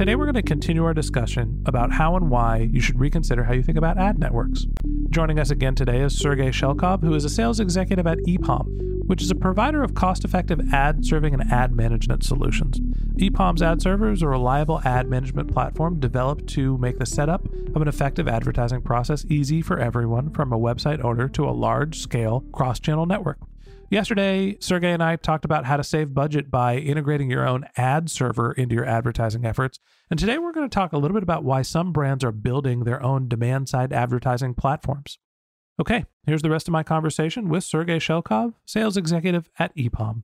Today, we're going to continue our discussion about how and why you should reconsider how you think about ad networks. Joining us again today is Sergey Shelkov, who is a sales executive at EPOM, which is a provider of cost effective ad serving and ad management solutions. EPOM's ad server is a reliable ad management platform developed to make the setup of an effective advertising process easy for everyone from a website owner to a large scale cross channel network. Yesterday, Sergey and I talked about how to save budget by integrating your own ad server into your advertising efforts. And today we're going to talk a little bit about why some brands are building their own demand side advertising platforms. Okay, here's the rest of my conversation with Sergey Shelkov, sales executive at EPOM.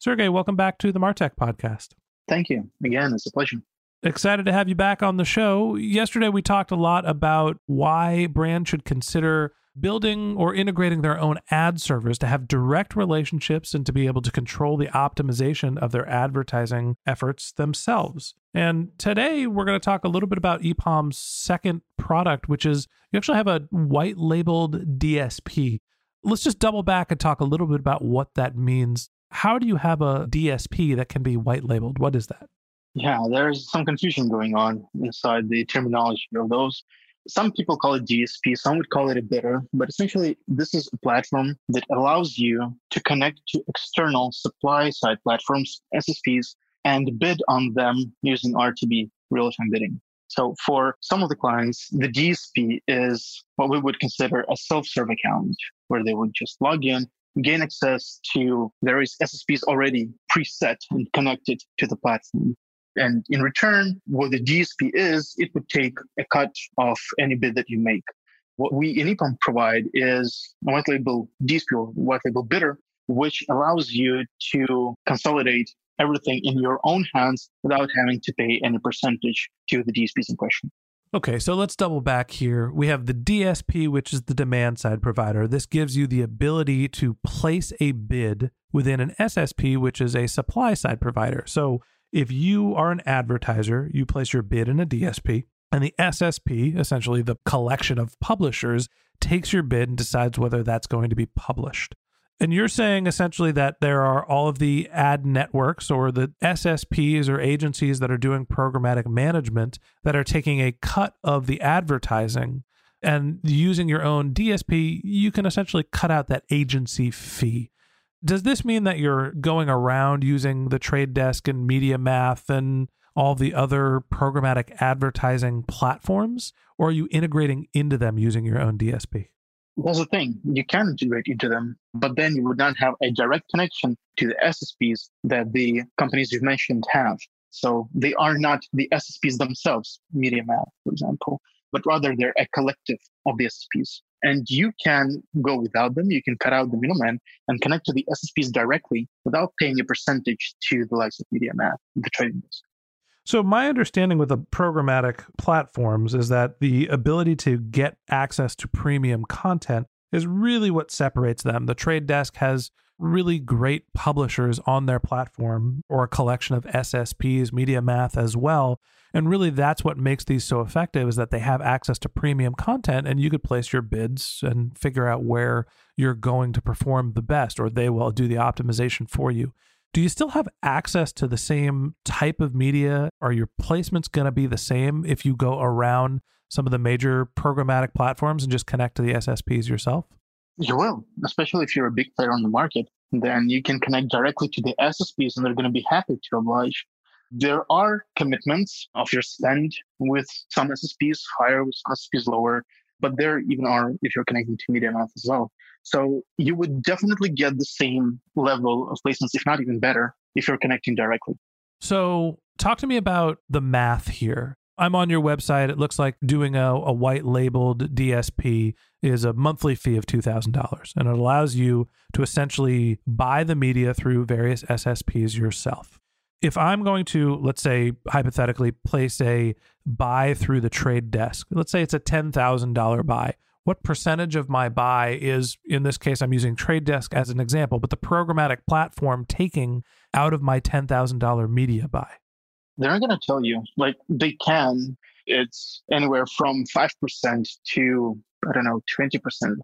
Sergey, welcome back to the Martech podcast. Thank you. Again, it's a pleasure. Excited to have you back on the show. Yesterday, we talked a lot about why brands should consider building or integrating their own ad servers to have direct relationships and to be able to control the optimization of their advertising efforts themselves. And today we're going to talk a little bit about EPOM's second product, which is you actually have a white labeled DSP. Let's just double back and talk a little bit about what that means. How do you have a DSP that can be white labeled? What is that? Yeah, there's some confusion going on inside the terminology of those some people call it DSP, some would call it a bidder, but essentially, this is a platform that allows you to connect to external supply side platforms, SSPs, and bid on them using RTB, real time bidding. So for some of the clients, the DSP is what we would consider a self serve account where they would just log in, gain access to various SSPs already preset and connected to the platform. And in return, what the DSP is, it would take a cut of any bid that you make. What we in EPOM provide is a white label DSP or white label bidder, which allows you to consolidate everything in your own hands without having to pay any percentage to the DSPs in question. Okay, so let's double back here. We have the DSP, which is the demand side provider. This gives you the ability to place a bid within an SSP, which is a supply side provider. So if you are an advertiser, you place your bid in a DSP, and the SSP, essentially the collection of publishers, takes your bid and decides whether that's going to be published. And you're saying essentially that there are all of the ad networks or the SSPs or agencies that are doing programmatic management that are taking a cut of the advertising and using your own DSP, you can essentially cut out that agency fee. Does this mean that you're going around using the trade desk and MediaMath and all the other programmatic advertising platforms, or are you integrating into them using your own DSP? That's the thing. You can integrate into them, but then you would not have a direct connection to the SSPs that the companies you've mentioned have. So they are not the SSPs themselves, MediaMath, for example, but rather they're a collective of the SSPs and you can go without them. You can cut out the middleman and connect to the SSPs directly without paying a percentage to the likes of MediaMath, the trading desk. So, my understanding with the programmatic platforms is that the ability to get access to premium content is really what separates them. The trade desk has really great publishers on their platform or a collection of SSPs, MediaMath as well. And really that's what makes these so effective is that they have access to premium content and you could place your bids and figure out where you're going to perform the best or they will do the optimization for you. Do you still have access to the same type of media? Are your placements going to be the same if you go around some of the major programmatic platforms and just connect to the SSPs yourself? You will, especially if you're a big player on the market. Then you can connect directly to the SSPs and they're going to be happy to oblige. There are commitments of your spend with some SSPs higher, with some SSPs lower, but there even are if you're connecting to media MediaMath as well. So you would definitely get the same level of placements, if not even better, if you're connecting directly. So talk to me about the math here. I'm on your website. It looks like doing a, a white labeled DSP is a monthly fee of $2,000, and it allows you to essentially buy the media through various SSPs yourself. If I'm going to, let's say, hypothetically, place a buy through the trade desk, let's say it's a $10,000 buy. What percentage of my buy is, in this case, I'm using Trade Desk as an example, but the programmatic platform taking out of my $10,000 media buy? They're going to tell you. Like they can. It's anywhere from 5% to, I don't know, 20%,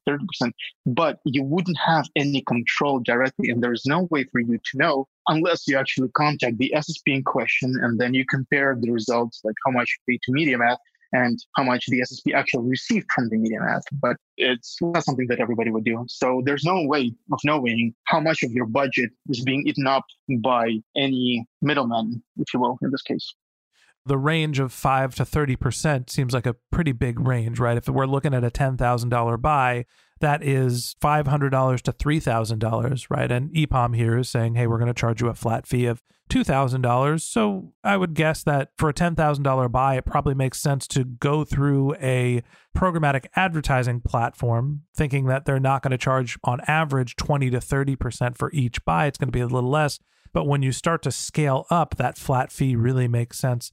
30%, but you wouldn't have any control directly. And there's no way for you to know unless you actually contact the SSP in question and then you compare the results, like how much you pay to MediaMath and how much the SSP actually received from the MediaMath. But it's not something that everybody would do. So there's no way of knowing how much of your budget is being eaten up by any middleman, if you will, in this case the range of 5 to 30% seems like a pretty big range, right? If we're looking at a $10,000 buy, that is $500 to $3,000, right? And EPOM here is saying, hey, we're going to charge you a flat fee of $2,000. So I would guess that for a $10,000 buy, it probably makes sense to go through a programmatic advertising platform, thinking that they're not going to charge on average 20 to 30% for each buy. It's going to be a little less. But when you start to scale up, that flat fee really makes sense.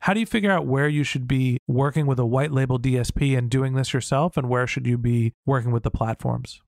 How do you figure out where you should be working with a white label DSP and doing this yourself, and where should you be working with the platforms?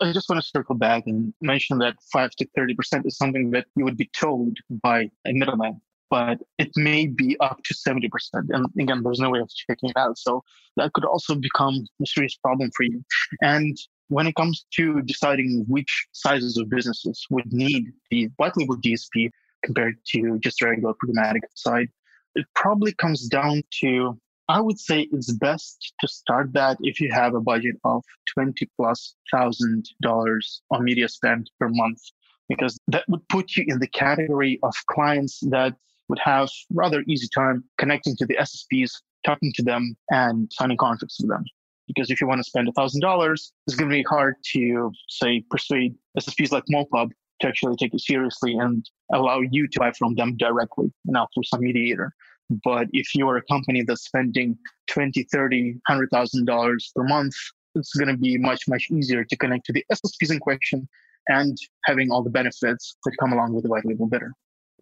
I just want to circle back and mention that 5 to 30% is something that you would be told by a middleman, but it may be up to 70%. And again, there's no way of checking it out. So that could also become a serious problem for you. And when it comes to deciding which sizes of businesses would need the white label DSP compared to just regular programmatic side, it probably comes down to I would say it's best to start that if you have a budget of 20 plus thousand dollars on media spend per month, because that would put you in the category of clients that would have rather easy time connecting to the SSPs, talking to them and signing contracts with them. Because if you want to spend $1,000, it's going to be hard to, say, persuade SSPs like MoPub to actually take it seriously and allow you to buy from them directly, not through some mediator. But if you're a company that's spending 20, 30, $100,000 per month, it's going to be much, much easier to connect to the SSPs in question and having all the benefits that come along with the white label bidder.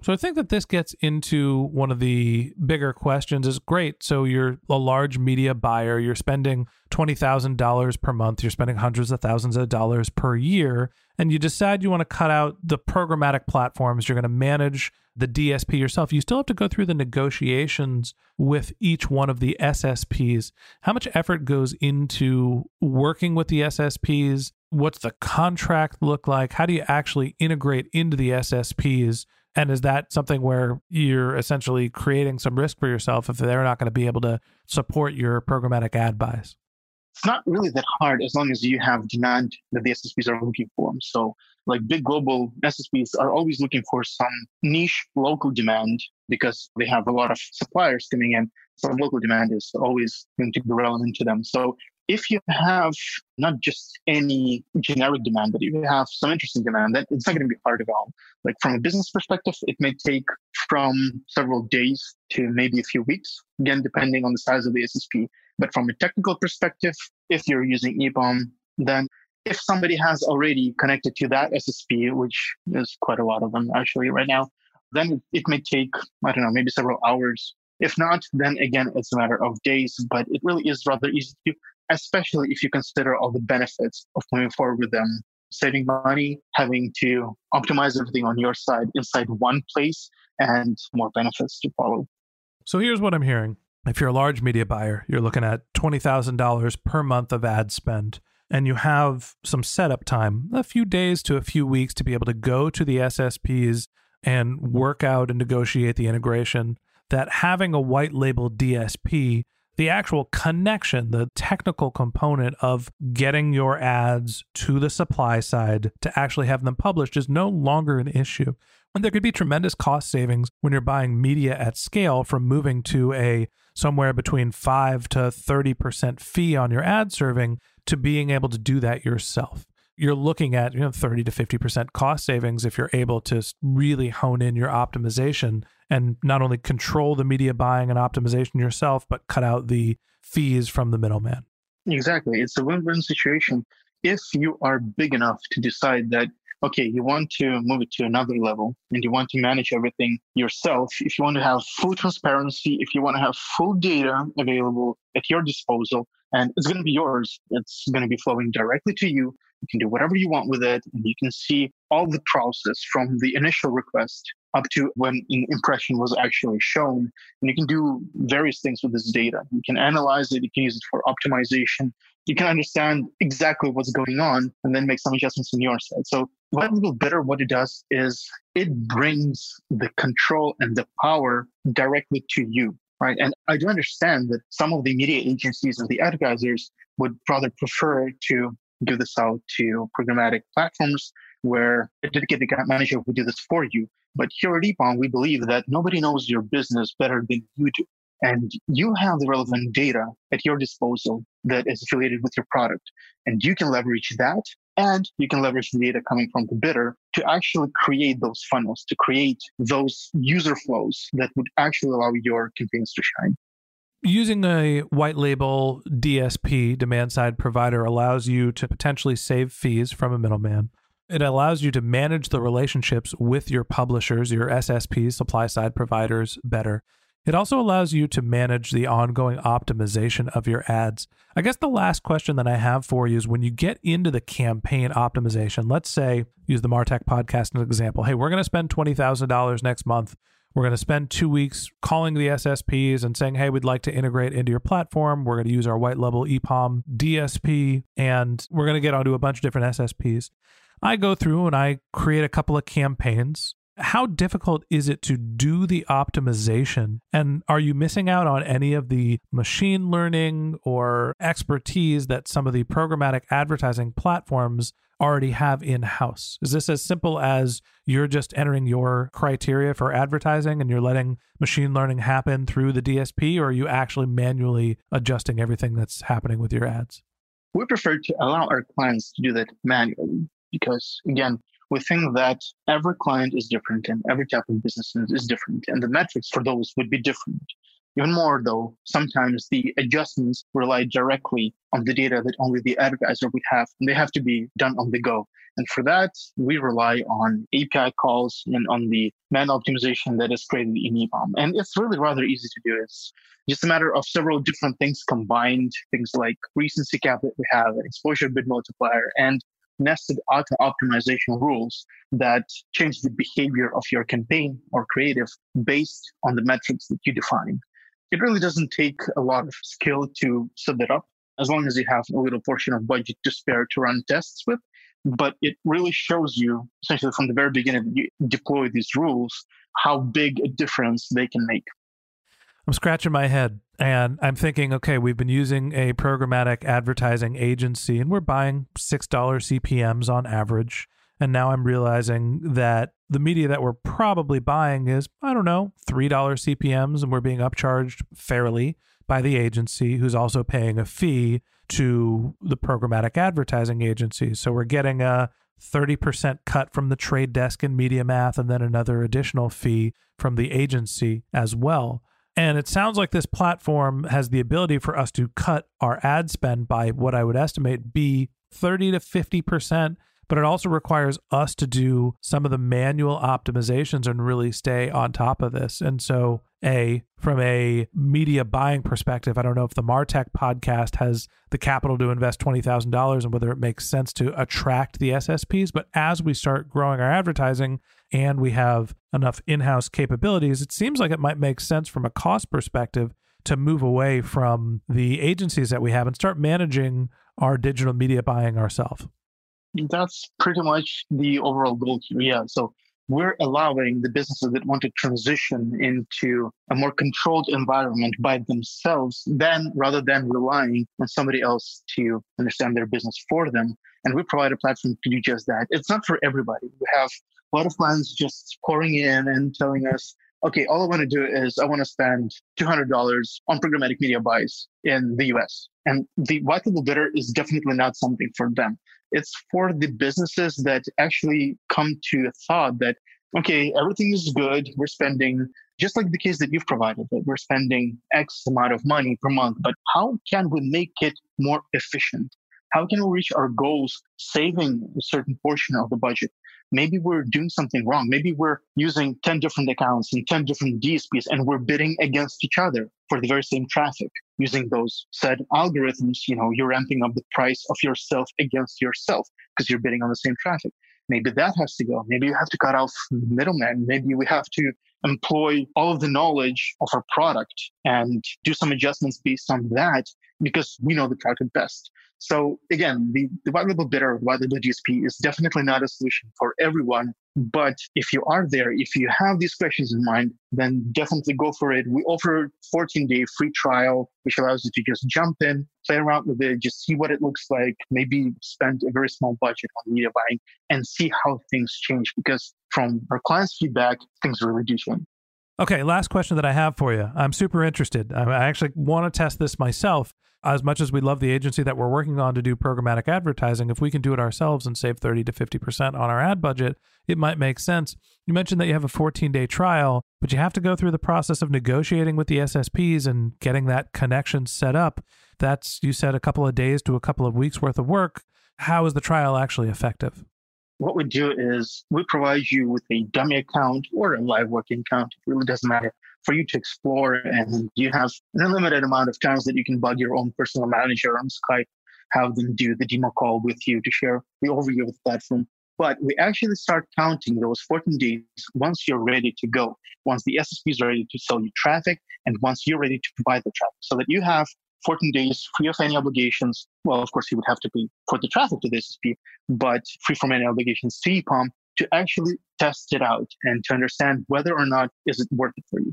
So I think that this gets into one of the bigger questions is great. So you're a large media buyer, you're spending $20,000 per month, you're spending hundreds of thousands of dollars per year, and you decide you want to cut out the programmatic platforms, you're going to manage the DSP yourself. You still have to go through the negotiations with each one of the SSPs. How much effort goes into working with the SSPs? What's the contract look like? How do you actually integrate into the SSPs? And is that something where you're essentially creating some risk for yourself if they're not going to be able to support your programmatic ad buys? It's not really that hard as long as you have demand that the SSPs are looking for. So, like big global SSPs are always looking for some niche local demand because they have a lot of suppliers coming in. So, local demand is always going to be relevant to them. So, if you have not just any generic demand, but you have some interesting demand, that it's not going to be hard at all. Like from a business perspective, it may take from several days to maybe a few weeks, again, depending on the size of the SSP. But from a technical perspective, if you're using EPOM, then if somebody has already connected to that SSP, which is quite a lot of them actually right now, then it may take, I don't know, maybe several hours if not, then again, it's a matter of days, but it really is rather easy to do especially if you consider all the benefits of moving forward with them saving money, having to optimize everything on your side inside one place, and more benefits to follow. So here's what I'm hearing. If you're a large media buyer, you're looking at $20,000 per month of ad spend, and you have some setup time, a few days to a few weeks to be able to go to the SSPs and work out and negotiate the integration, that having a white label DSP the actual connection, the technical component of getting your ads to the supply side to actually have them published is no longer an issue. And there could be tremendous cost savings when you're buying media at scale from moving to a somewhere between 5 to 30% fee on your ad serving to being able to do that yourself you're looking at you know 30 to 50% cost savings if you're able to really hone in your optimization and not only control the media buying and optimization yourself but cut out the fees from the middleman. Exactly. It's a win-win situation if you are big enough to decide that okay you want to move it to another level and you want to manage everything yourself. If you want to have full transparency if you want to have full data available at your disposal and it's going to be yours it's going to be flowing directly to you you can do whatever you want with it, and you can see all the process from the initial request up to when an impression was actually shown. And you can do various things with this data. You can analyze it, you can use it for optimization. You can understand exactly what's going on and then make some adjustments on your side. So White Label Bidder, what it does is it brings the control and the power directly to you. Right. And I do understand that some of the media agencies and the advertisers would rather prefer to give this out to programmatic platforms where a dedicated account manager will do this for you. But here at EPOM, we believe that nobody knows your business better than you do. And you have the relevant data at your disposal that is affiliated with your product. And you can leverage that and you can leverage the data coming from the bidder to actually create those funnels, to create those user flows that would actually allow your campaigns to shine using a white label DSP, demand side provider, allows you to potentially save fees from a middleman. It allows you to manage the relationships with your publishers, your SSPs, supply side providers better. It also allows you to manage the ongoing optimization of your ads. I guess the last question that I have for you is when you get into the campaign optimization, let's say, use the Martech podcast as an example. Hey, we're going to spend $20,000 next month we're going to spend two weeks calling the SSPs and saying, hey, we'd like to integrate into your platform. We're going to use our white level EPOM DSP, and we're going to get onto a bunch of different SSPs. I go through and I create a couple of campaigns. How difficult is it to do the optimization? And are you missing out on any of the machine learning or expertise that some of the programmatic advertising platforms already have in house? Is this as simple as you're just entering your criteria for advertising and you're letting machine learning happen through the DSP, or are you actually manually adjusting everything that's happening with your ads? We prefer to allow our clients to do that manually because, again, we think that every client is different and every type of business is different, and the metrics for those would be different. Even more, though, sometimes the adjustments rely directly on the data that only the advertiser would have, and they have to be done on the go. And for that, we rely on API calls and on the man optimization that is created in EPOM. And it's really rather easy to do. It's just a matter of several different things combined, things like recency cap that we have, exposure bid multiplier, and nested auto optimization rules that change the behavior of your campaign or creative based on the metrics that you define. It really doesn't take a lot of skill to set that up as long as you have a little portion of budget to spare to run tests with. But it really shows you, essentially from the very beginning, you deploy these rules, how big a difference they can make. I'm scratching my head and I'm thinking, okay, we've been using a programmatic advertising agency and we're buying $6 CPMs on average. And now I'm realizing that the media that we're probably buying is, I don't know, $3 CPMs and we're being upcharged fairly by the agency who's also paying a fee to the programmatic advertising agency. So we're getting a 30% cut from the trade desk and MediaMath and then another additional fee from the agency as well. And it sounds like this platform has the ability for us to cut our ad spend by what I would estimate be 30 to 50%, but it also requires us to do some of the manual optimizations and really stay on top of this. And so, A, from a media buying perspective, I don't know if the Martech podcast has the capital to invest $20,000 and whether it makes sense to attract the SSPs. But as we start growing our advertising, and we have enough in house capabilities, it seems like it might make sense from a cost perspective to move away from the agencies that we have and start managing our digital media buying ourselves. That's pretty much the overall goal here. Yeah. So we're allowing the businesses that want to transition into a more controlled environment by themselves, then rather than relying on somebody else to understand their business for them. And we provide a platform to do just that. It's not for everybody. We have a lot of clients just pouring in and telling us, okay, all I want to do is I want to spend $200 on programmatic media buys in the US. And the white label bidder is definitely not something for them. It's for the businesses that actually come to a thought that, okay, everything is good. We're spending, just like the case that you've provided, that we're spending X amount of money per month, but how can we make it more efficient? How can we reach our goals saving a certain portion of the budget? Maybe we're doing something wrong. Maybe we're using 10 different accounts and 10 different DSPs and we're bidding against each other for the very same traffic using those said algorithms. You know, you're ramping up the price of yourself against yourself because you're bidding on the same traffic. Maybe that has to go. Maybe you have to cut off middlemen. Maybe we have to employ all of the knowledge of our product and do some adjustments based on that because we know the product best. So again, the, the white label bidder, white label DSP is definitely not a solution for everyone. But if you are there, if you have these questions in mind, then definitely go for it. We offer 14 day free trial, which allows you to just jump in, play around with it, just see what it looks like, maybe spend a very small budget on media buying and see how things change. Because from our clients' feedback, things really do change. Okay, last question that I have for you. I'm super interested. I actually want to test this myself as much as we love the agency that we're working on to do programmatic advertising, if we can do it ourselves and save 30 to 50% on our ad budget, it might make sense. You mentioned that you have a 14 day trial, but you have to go through the process of negotiating with the SSPs and getting that connection set up. That's, you said, a couple of days to a couple of weeks worth of work. How is the trial actually effective? What we do is we provide you with a dummy account or a live working account. It really doesn't matter for you to explore. And you have an unlimited amount of times that you can bug your own personal manager on Skype, have them do the demo call with you to share the overview of the platform. But we actually start counting those 14 days once you're ready to go, once the SSP is ready to sell you traffic, and once you're ready to buy the traffic, so that you have 14 days free of any obligations. Well, of course, you would have to pay for the traffic to the SSP, but free from any obligations to EPOM to actually test it out and to understand whether or not is it worth it for you.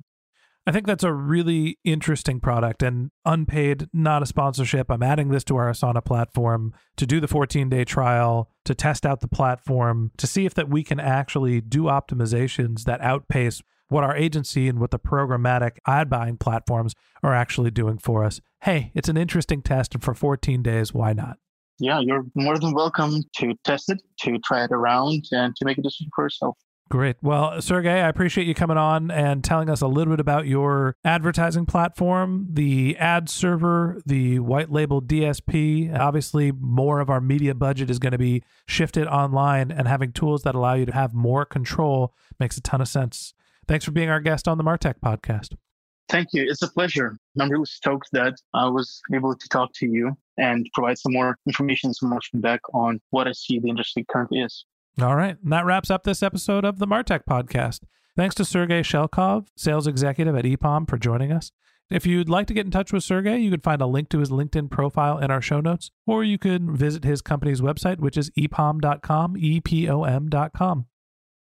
I think that's a really interesting product and unpaid, not a sponsorship. I'm adding this to our Asana platform to do the 14 day trial, to test out the platform, to see if that we can actually do optimizations that outpace what our agency and what the programmatic ad buying platforms are actually doing for us. Hey, it's an interesting test, and for 14 days, why not? Yeah, you're more than welcome to test it, to try it around, and to make a decision for yourself. Great. Well, Sergey, I appreciate you coming on and telling us a little bit about your advertising platform, the ad server, the white label DSP. Obviously, more of our media budget is going to be shifted online, and having tools that allow you to have more control makes a ton of sense. Thanks for being our guest on the Martech podcast. Thank you. It's a pleasure. I'm really stoked that I was able to talk to you and provide some more information, some more feedback on what I see the industry currently is. All right. And that wraps up this episode of the Martech podcast. Thanks to Sergey Shelkov, sales executive at EPOM, for joining us. If you'd like to get in touch with Sergey, you can find a link to his LinkedIn profile in our show notes, or you can visit his company's website, which is epom.com, E-P-O-M.com.